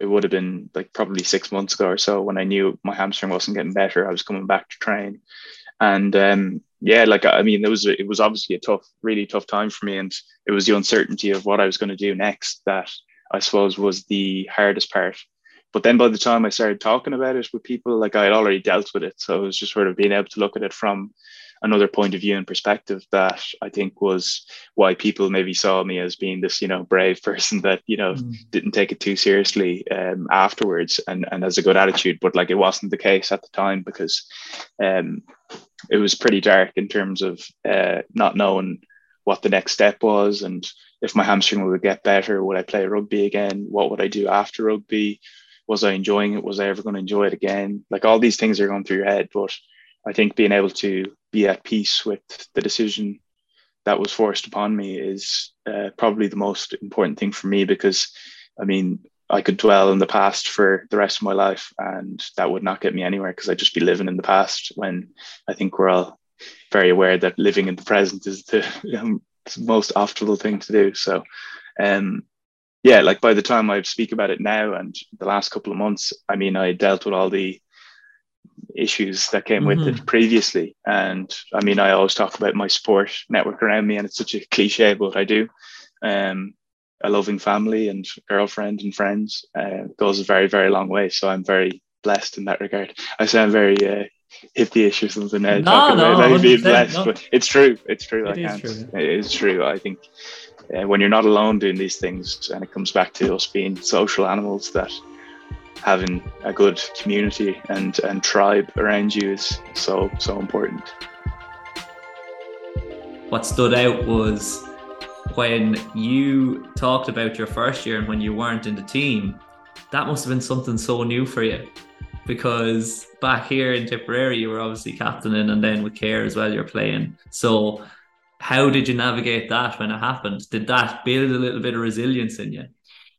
it would have been like probably six months ago or so when I knew my hamstring wasn't getting better. I was coming back to train, and um, yeah, like I mean, it was it was obviously a tough, really tough time for me, and it was the uncertainty of what I was going to do next that I suppose was the hardest part. But then by the time I started talking about it with people, like I had already dealt with it, so it was just sort of being able to look at it from another point of view and perspective that I think was why people maybe saw me as being this, you know, brave (laughs) person that, you know, mm. didn't take it too seriously um, afterwards and, and as a good attitude. But like it wasn't the case at the time because um, it was pretty dark in terms of uh, not knowing what the next step was and if my hamstring would get better, would I play rugby again? What would I do after rugby? Was I enjoying it? Was I ever going to enjoy it again? Like all these things are going through your head, but I think being able to be at peace with the decision that was forced upon me is uh, probably the most important thing for me because I mean, I could dwell in the past for the rest of my life and that would not get me anywhere because I'd just be living in the past when I think we're all very aware that living in the present is the (laughs) um, most optimal thing to do. So, um, yeah, like by the time I speak about it now and the last couple of months, I mean, I dealt with all the issues that came mm-hmm. with it mm-hmm. previously. And I mean, I always talk about my support network around me, and it's such a cliche, but I do. Um, a loving family and girlfriend and friends uh, goes a very, very long way. So I'm very blessed in that regard. I sound very uh, hippie-ish or something now, no, talking no, about being blessed, no. but it's true. It's true. It I can't. True. It is true. I think uh, when you're not alone doing these things, and it comes back to us being social animals that having a good community and and tribe around you is so so important. What stood out was when you talked about your first year and when you weren't in the team. That must have been something so new for you, because back here in Tipperary, you were obviously captaining, and then with care as well, you're playing. So, how did you navigate that when it happened? Did that build a little bit of resilience in you?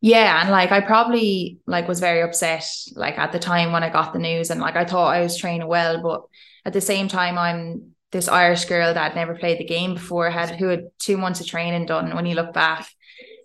yeah and like i probably like was very upset like at the time when i got the news and like i thought i was training well but at the same time i'm this irish girl that never played the game before had who had two months of training done when you look back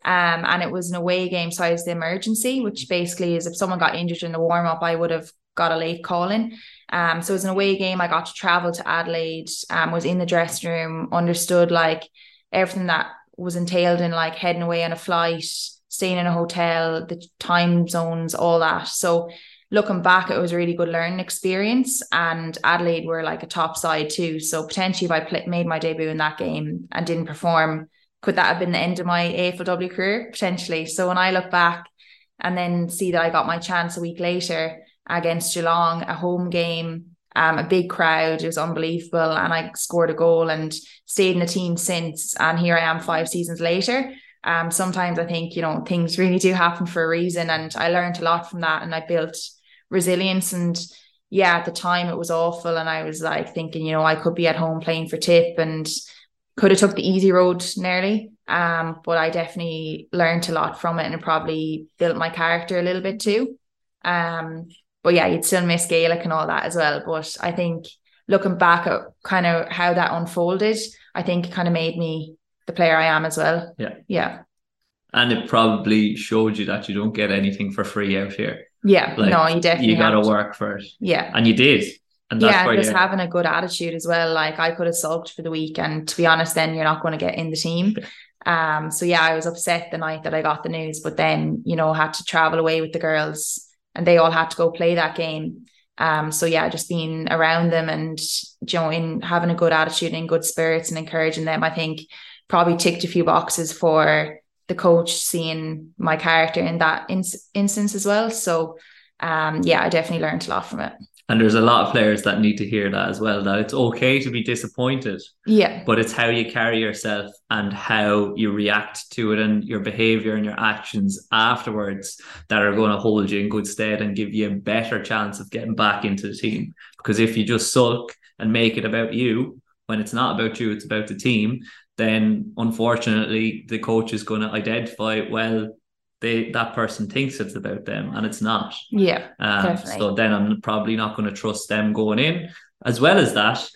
um, and it was an away game so i was the emergency which basically is if someone got injured in the warm-up i would have got a late call in um, so it was an away game i got to travel to adelaide um, was in the dressing room understood like everything that was entailed in like heading away on a flight staying in a hotel, the time zones, all that. So looking back, it was a really good learning experience. And Adelaide were like a top side too. So potentially, if I play, made my debut in that game and didn't perform, could that have been the end of my AFLW career? Potentially. So when I look back and then see that I got my chance a week later against Geelong, a home game, um, a big crowd, it was unbelievable. And I scored a goal and stayed in the team since. And here I am five seasons later um, sometimes I think, you know, things really do happen for a reason. And I learned a lot from that and I built resilience. And yeah, at the time it was awful. And I was like thinking, you know, I could be at home playing for tip and could have took the easy road nearly. Um, but I definitely learned a lot from it and it probably built my character a little bit too. Um, but yeah, you'd still miss Gaelic and all that as well. But I think looking back at kind of how that unfolded, I think it kind of made me the player I am as well. Yeah. Yeah. And it probably showed you that you don't get anything for free out here. Yeah. Like, no, you definitely you got to work for it. Yeah. And you did. And yeah, just having a good attitude as well. Like I could have sulked for the week, and to be honest, then you're not going to get in the team. Um, so yeah, I was upset the night that I got the news, but then you know had to travel away with the girls, and they all had to go play that game. Um, so yeah, just being around them and you know, in having a good attitude and good spirits and encouraging them, I think probably ticked a few boxes for the coach seeing my character in that in- instance as well. So, um, yeah, I definitely learned a lot from it. And there's a lot of players that need to hear that as well. That it's okay to be disappointed. Yeah. But it's how you carry yourself and how you react to it and your behavior and your actions afterwards that are going to hold you in good stead and give you a better chance of getting back into the team. Because if you just sulk and make it about you, when it's not about you, it's about the team, then unfortunately the coach is going to identify well they that person thinks it's about them and it's not yeah um, so then i'm probably not going to trust them going in as well as that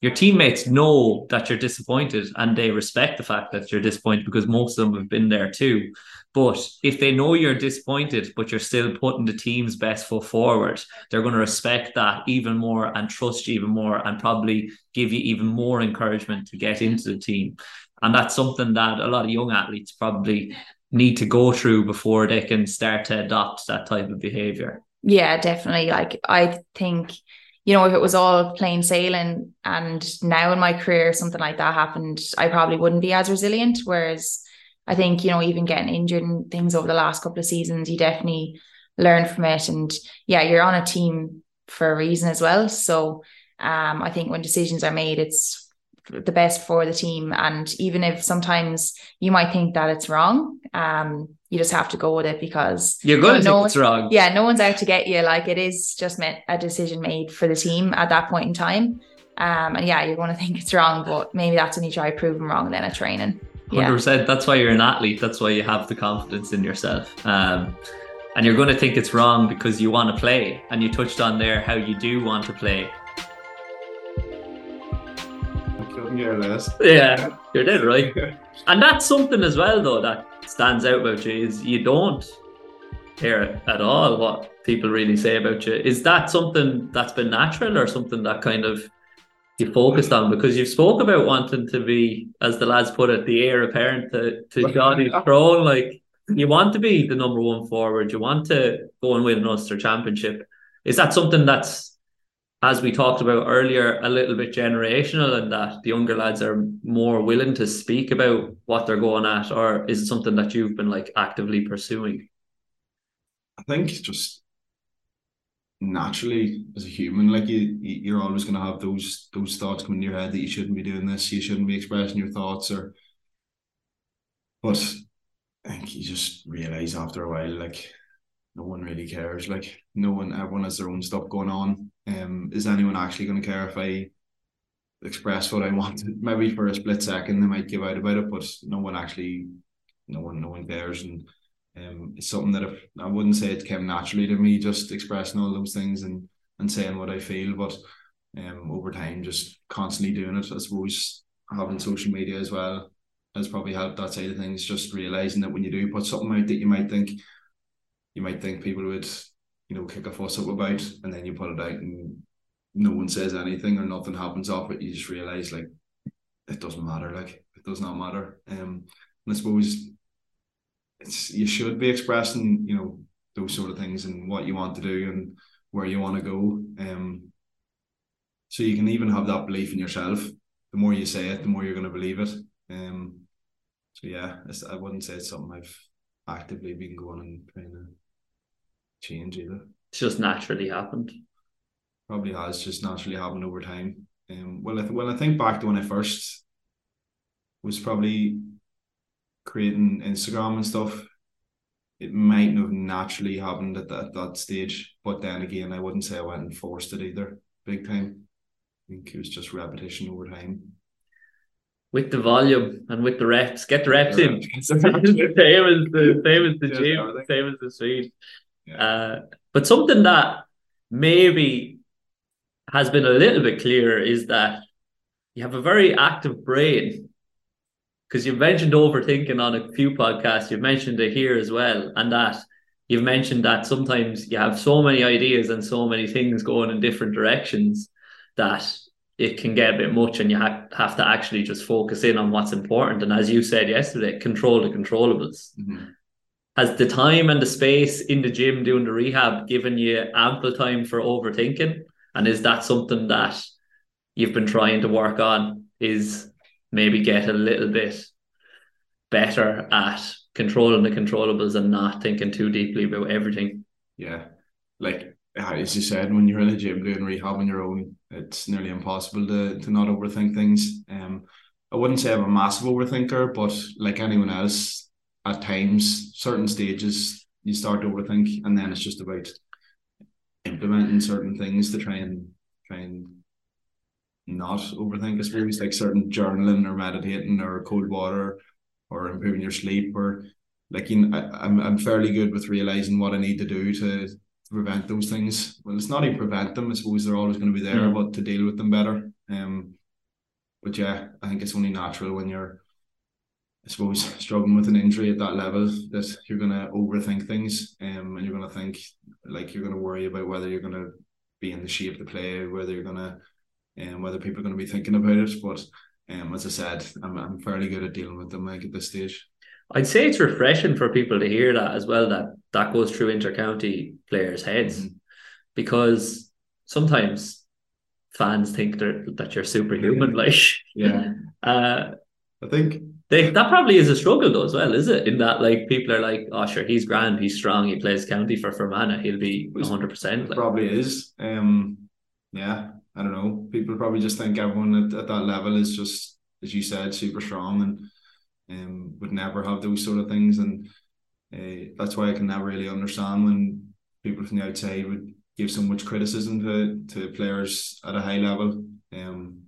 your teammates know that you're disappointed and they respect the fact that you're disappointed because most of them have been there too. But if they know you're disappointed, but you're still putting the team's best foot forward, they're going to respect that even more and trust you even more and probably give you even more encouragement to get into the team. And that's something that a lot of young athletes probably need to go through before they can start to adopt that type of behavior. Yeah, definitely. Like, I think you know, if it was all plain sailing and now in my career something like that happened, I probably wouldn't be as resilient. Whereas I think, you know, even getting injured and things over the last couple of seasons, you definitely learn from it. And yeah, you're on a team for a reason as well. So um, I think when decisions are made, it's the best for the team. And even if sometimes you might think that it's wrong, um, you just have to go with it because you're going to know it's wrong. Yeah, no one's out to get you. Like it is just meant a decision made for the team at that point in time. Um, and yeah, you're going to think it's wrong, but maybe that's when you try proving wrong then at training. Hundred percent. That's why you're an athlete. That's why you have the confidence in yourself. Um, and you're going to think it's wrong because you want to play. And you touched on there how you do want to play. Yeah, you're dead right. (laughs) and that's something as well, though, that stands out about you is you don't hear at all what people really say about you. Is that something that's been natural or something that kind of you focused on because you've spoke about wanting to be, as the lads put it, the heir apparent to, to (laughs) Johnny's throne. Like you want to be the number one forward, you want to go and win an Ulster championship. Is that something that's, as we talked about earlier, a little bit generational in that the younger lads are more willing to speak about what they're going at, or is it something that you've been like actively pursuing? I think just naturally as a human, like you, you're always going to have those those thoughts come in your head that you shouldn't be doing this, you shouldn't be expressing your thoughts, or. But I think you just realize after a while, like no one really cares. Like no one, everyone has their own stuff going on. Um, is anyone actually going to care if I express what I want? Maybe for a split second they might give out about it, but no one actually, no one, no one cares, and um, it's something that if, I wouldn't say it came naturally to me, just expressing all those things and and saying what I feel, but um, over time, just constantly doing it. I suppose having social media as well has probably helped that side of things. Just realizing that when you do put something out that you might think, you might think people would, you know, kick a fuss up about, and then you put it out and no one says anything or nothing happens off it. You just realize like it doesn't matter. Like it does not matter. Um, and I suppose it's you should be expressing you know those sort of things and what you want to do and where you want to go um so you can even have that belief in yourself the more you say it the more you're going to believe it um so yeah I wouldn't say it's something I've actively been going and trying to change either it's just naturally happened probably has just naturally happened over time um well if, when I think back to when I first was probably creating Instagram and stuff, it might have naturally happened at that, that stage. But then again, I wouldn't say I went and forced it either, big time. I think it was just repetition over time. With the volume and with the reps, get the reps in. (laughs) same as the same as the (laughs) gym, same as the speed. Uh, but something that maybe has been a little bit clearer is that you have a very active brain because you've mentioned overthinking on a few podcasts, you've mentioned it here as well, and that you've mentioned that sometimes you have so many ideas and so many things going in different directions that it can get a bit much and you ha- have to actually just focus in on what's important. And as you said yesterday, control the controllables. Mm-hmm. Has the time and the space in the gym doing the rehab given you ample time for overthinking? And is that something that you've been trying to work on? Is maybe get a little bit better at controlling the controllables and not thinking too deeply about everything. Yeah. Like as you said, when you're in a gym doing rehab on your own, it's nearly impossible to to not overthink things. Um I wouldn't say I'm a massive overthinker, but like anyone else, at times, certain stages you start to overthink and then it's just about implementing certain things to try and try and not overthink. I suppose like certain journaling or meditating or cold water or improving your sleep or like you know, I, I'm I'm fairly good with realizing what I need to do to, to prevent those things. Well, it's not even prevent them. I suppose they're always going to be there, mm. but to deal with them better. Um, but yeah, I think it's only natural when you're, I suppose, struggling with an injury at that level that you're gonna overthink things, um, and you're gonna think like you're gonna worry about whether you're gonna be in the shape to play, whether you're gonna, and um, whether people are gonna be thinking about it. But um, as I said, I'm I'm fairly good at dealing with them like at this stage. I'd say it's refreshing for people to hear that as well. That that goes through intercounty players' heads, mm-hmm. because sometimes fans think that you're superhuman. Like, yeah, (laughs) uh, I think they, that probably is a struggle though as well, is it? In that like people are like, oh sure, he's grand, he's strong, he plays county for Fermanagh, he'll be hundred percent. Probably is. Um, yeah, I don't know. People probably just think everyone at, at that level is just, as you said, super strong and um, would never have those sort of things. And uh, that's why I can never really understand when people from the outside would give so much criticism to, to players at a high level um,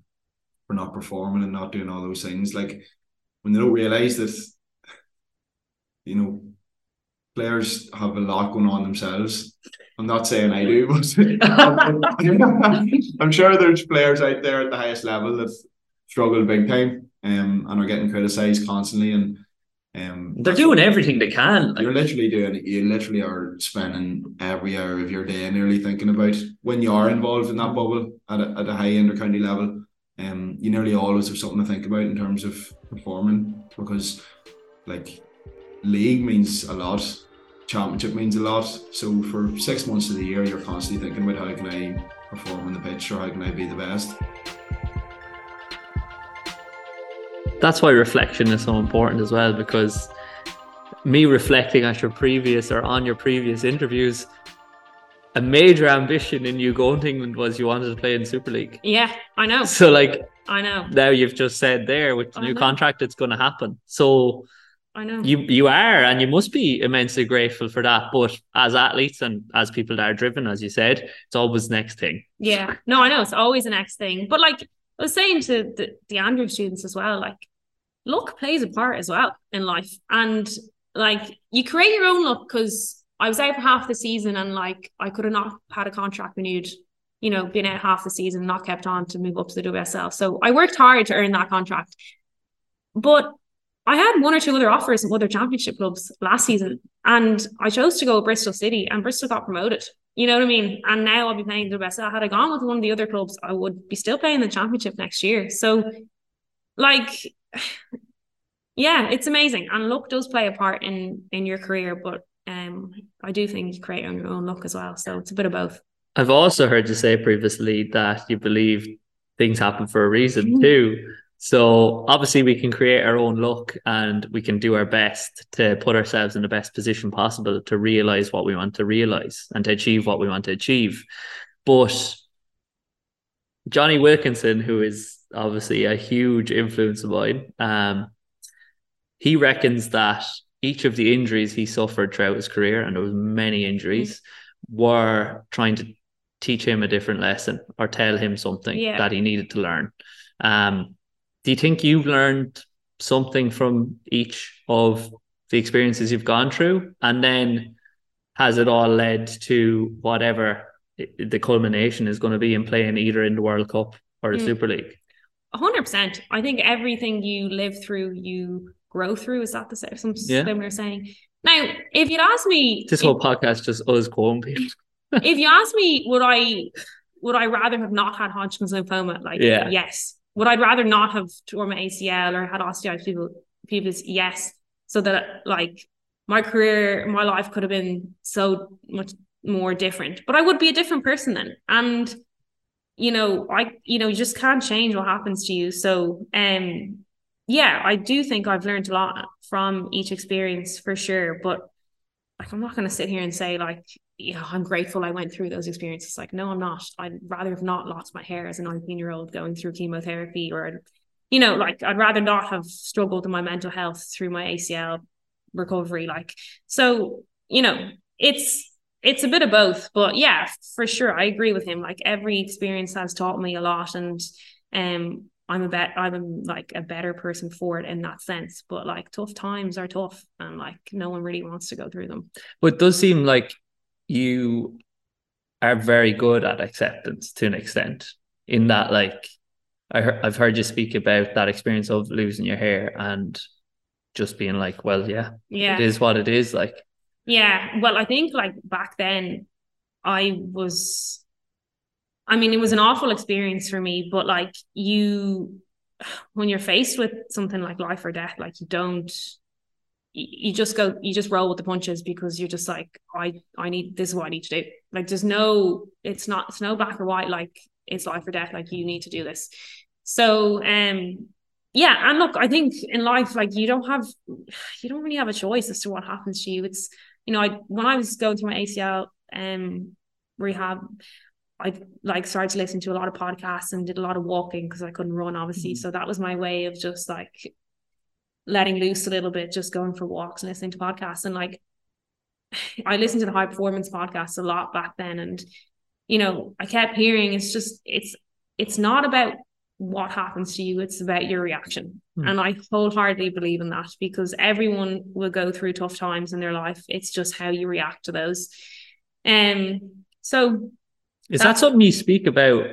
for not performing and not doing all those things. Like when they don't realise that, you know, players have a lot going on themselves. I'm not saying I do, but (laughs) I'm sure there's players out there at the highest level that struggle big time um, and are getting criticised constantly. And um, they're doing everything they can. You're literally doing. You literally are spending every hour of your day nearly thinking about when you are involved in that bubble at a, at a high inter-county level. Um, you nearly always have something to think about in terms of performing because, like, league means a lot, championship means a lot. So for six months of the year, you're constantly thinking about how can I perform on the pitch or how can I be the best. that's why reflection is so important as well because me reflecting at your previous or on your previous interviews a major ambition in you going to England was you wanted to play in Super League. Yeah, I know. So like I know. Now you've just said there with the I new know. contract it's gonna happen. So I know. You you are and you must be immensely grateful for that. But as athletes and as people that are driven, as you said, it's always next thing. Yeah. No, I know it's always the next thing. But like I was saying to the, the Andrew students as well, like luck plays a part as well in life. And like you create your own luck because I was out for half the season and like I could have not had a contract renewed, you know, been out half the season, not kept on to move up to the WSL. So I worked hard to earn that contract. But I had one or two other offers from other championship clubs last season, and I chose to go with Bristol City, and Bristol got promoted. You know what I mean? And now I'll be playing the WSL. Had I gone with one of the other clubs, I would be still playing the championship next year. So, like, (sighs) yeah, it's amazing. And luck does play a part in in your career, but um, I do think you create on your own luck as well. So it's a bit of both. I've also heard you say previously that you believe things happen for a reason mm-hmm. too. So obviously we can create our own luck and we can do our best to put ourselves in the best position possible to realize what we want to realize and to achieve what we want to achieve. But Jonny Wilkinson, who is obviously a huge influence of mine. Um, he reckons that each of the injuries he suffered throughout his career, and there was many injuries, mm-hmm. were trying to teach him a different lesson or tell him something yeah. that he needed to learn. Um, do you think you've learned something from each of the experiences you've gone through, and then has it all led to whatever the culmination is going to be in playing either in the World Cup or the mm. Super League? hundred percent. I think everything you live through, you grow through. Is that the same? Some yeah. similar saying. Now, if you'd ask me, this whole podcast just us quoting people. (laughs) if you ask me, would I, would I rather have not had Hodgkin's lymphoma? Like, yeah. yes. Would I rather not have torn my ACL or had osteitis pubis? People's yes, so that like my career, my life could have been so much more different. But I would be a different person then, and you know, I, you know, you just can't change what happens to you. So, um, yeah, I do think I've learned a lot from each experience for sure. But like, I'm not going to sit here and say like, yeah, I'm grateful I went through those experiences. Like, no, I'm not. I'd rather have not lost my hair as a 19 year old going through chemotherapy, or, you know, like I'd rather not have struggled in my mental health through my ACL recovery. Like, so you know, it's it's a bit of both, but yeah, for sure, I agree with him. Like every experience has taught me a lot, and um, I'm a bet I'm like a better person for it in that sense. But like tough times are tough, and like no one really wants to go through them. But it does seem like you are very good at acceptance to an extent. In that, like, I heard, I've heard you speak about that experience of losing your hair and just being like, well, yeah, yeah, it is what it is. Like, yeah. Well, I think like back then, I was. I mean, it was an awful experience for me, but like you, when you're faced with something like life or death, like you don't you just go you just roll with the punches because you're just like i i need this is what i need to do. Like there's no it's not it's no black or white like it's life or death like you need to do this. So um yeah and look i think in life like you don't have you don't really have a choice as to what happens to you. It's you know i when i was going through my acl um rehab I like started to listen to a lot of podcasts and did a lot of walking because I couldn't run obviously. Mm-hmm. So that was my way of just like letting loose a little bit, just going for walks and listening to podcasts. And like, (sighs) I listened to the high performance podcast a lot back then. And, you know, I kept hearing it's just, it's, it's not about what happens to you, it's about your reaction. Hmm. And I wholeheartedly believe in that because everyone will go through tough times in their life. It's just how you react to those. Um, so is that something you speak about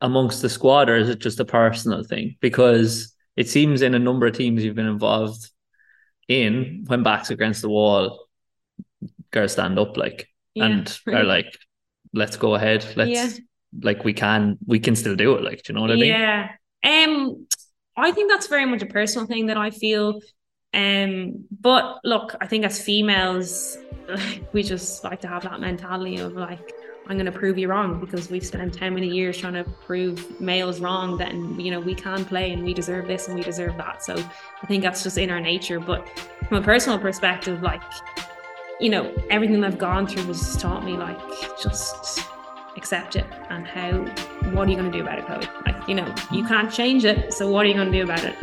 amongst the squad or is it just a personal thing? Because it seems in a number of teams you've been involved in when backs against the wall, girls stand up like yeah, and right. are like, let's go ahead. Let's yeah. like we can we can still do it. Like, do you know what I mean? Yeah. Um I think that's very much a personal thing that I feel. Um, but look, I think as females, (laughs) like, we just like to have that mentality of like, I'm going to prove you wrong because we've spent how many years trying to prove males wrong that you know we can play and we deserve this and we deserve that. So I think that's just in our nature. But from a personal perspective, like you know, everything I've gone through has taught me like just accept it and how what are you going to do about it, Chloe? Like you know, you can't change it, so what are you going to do about it?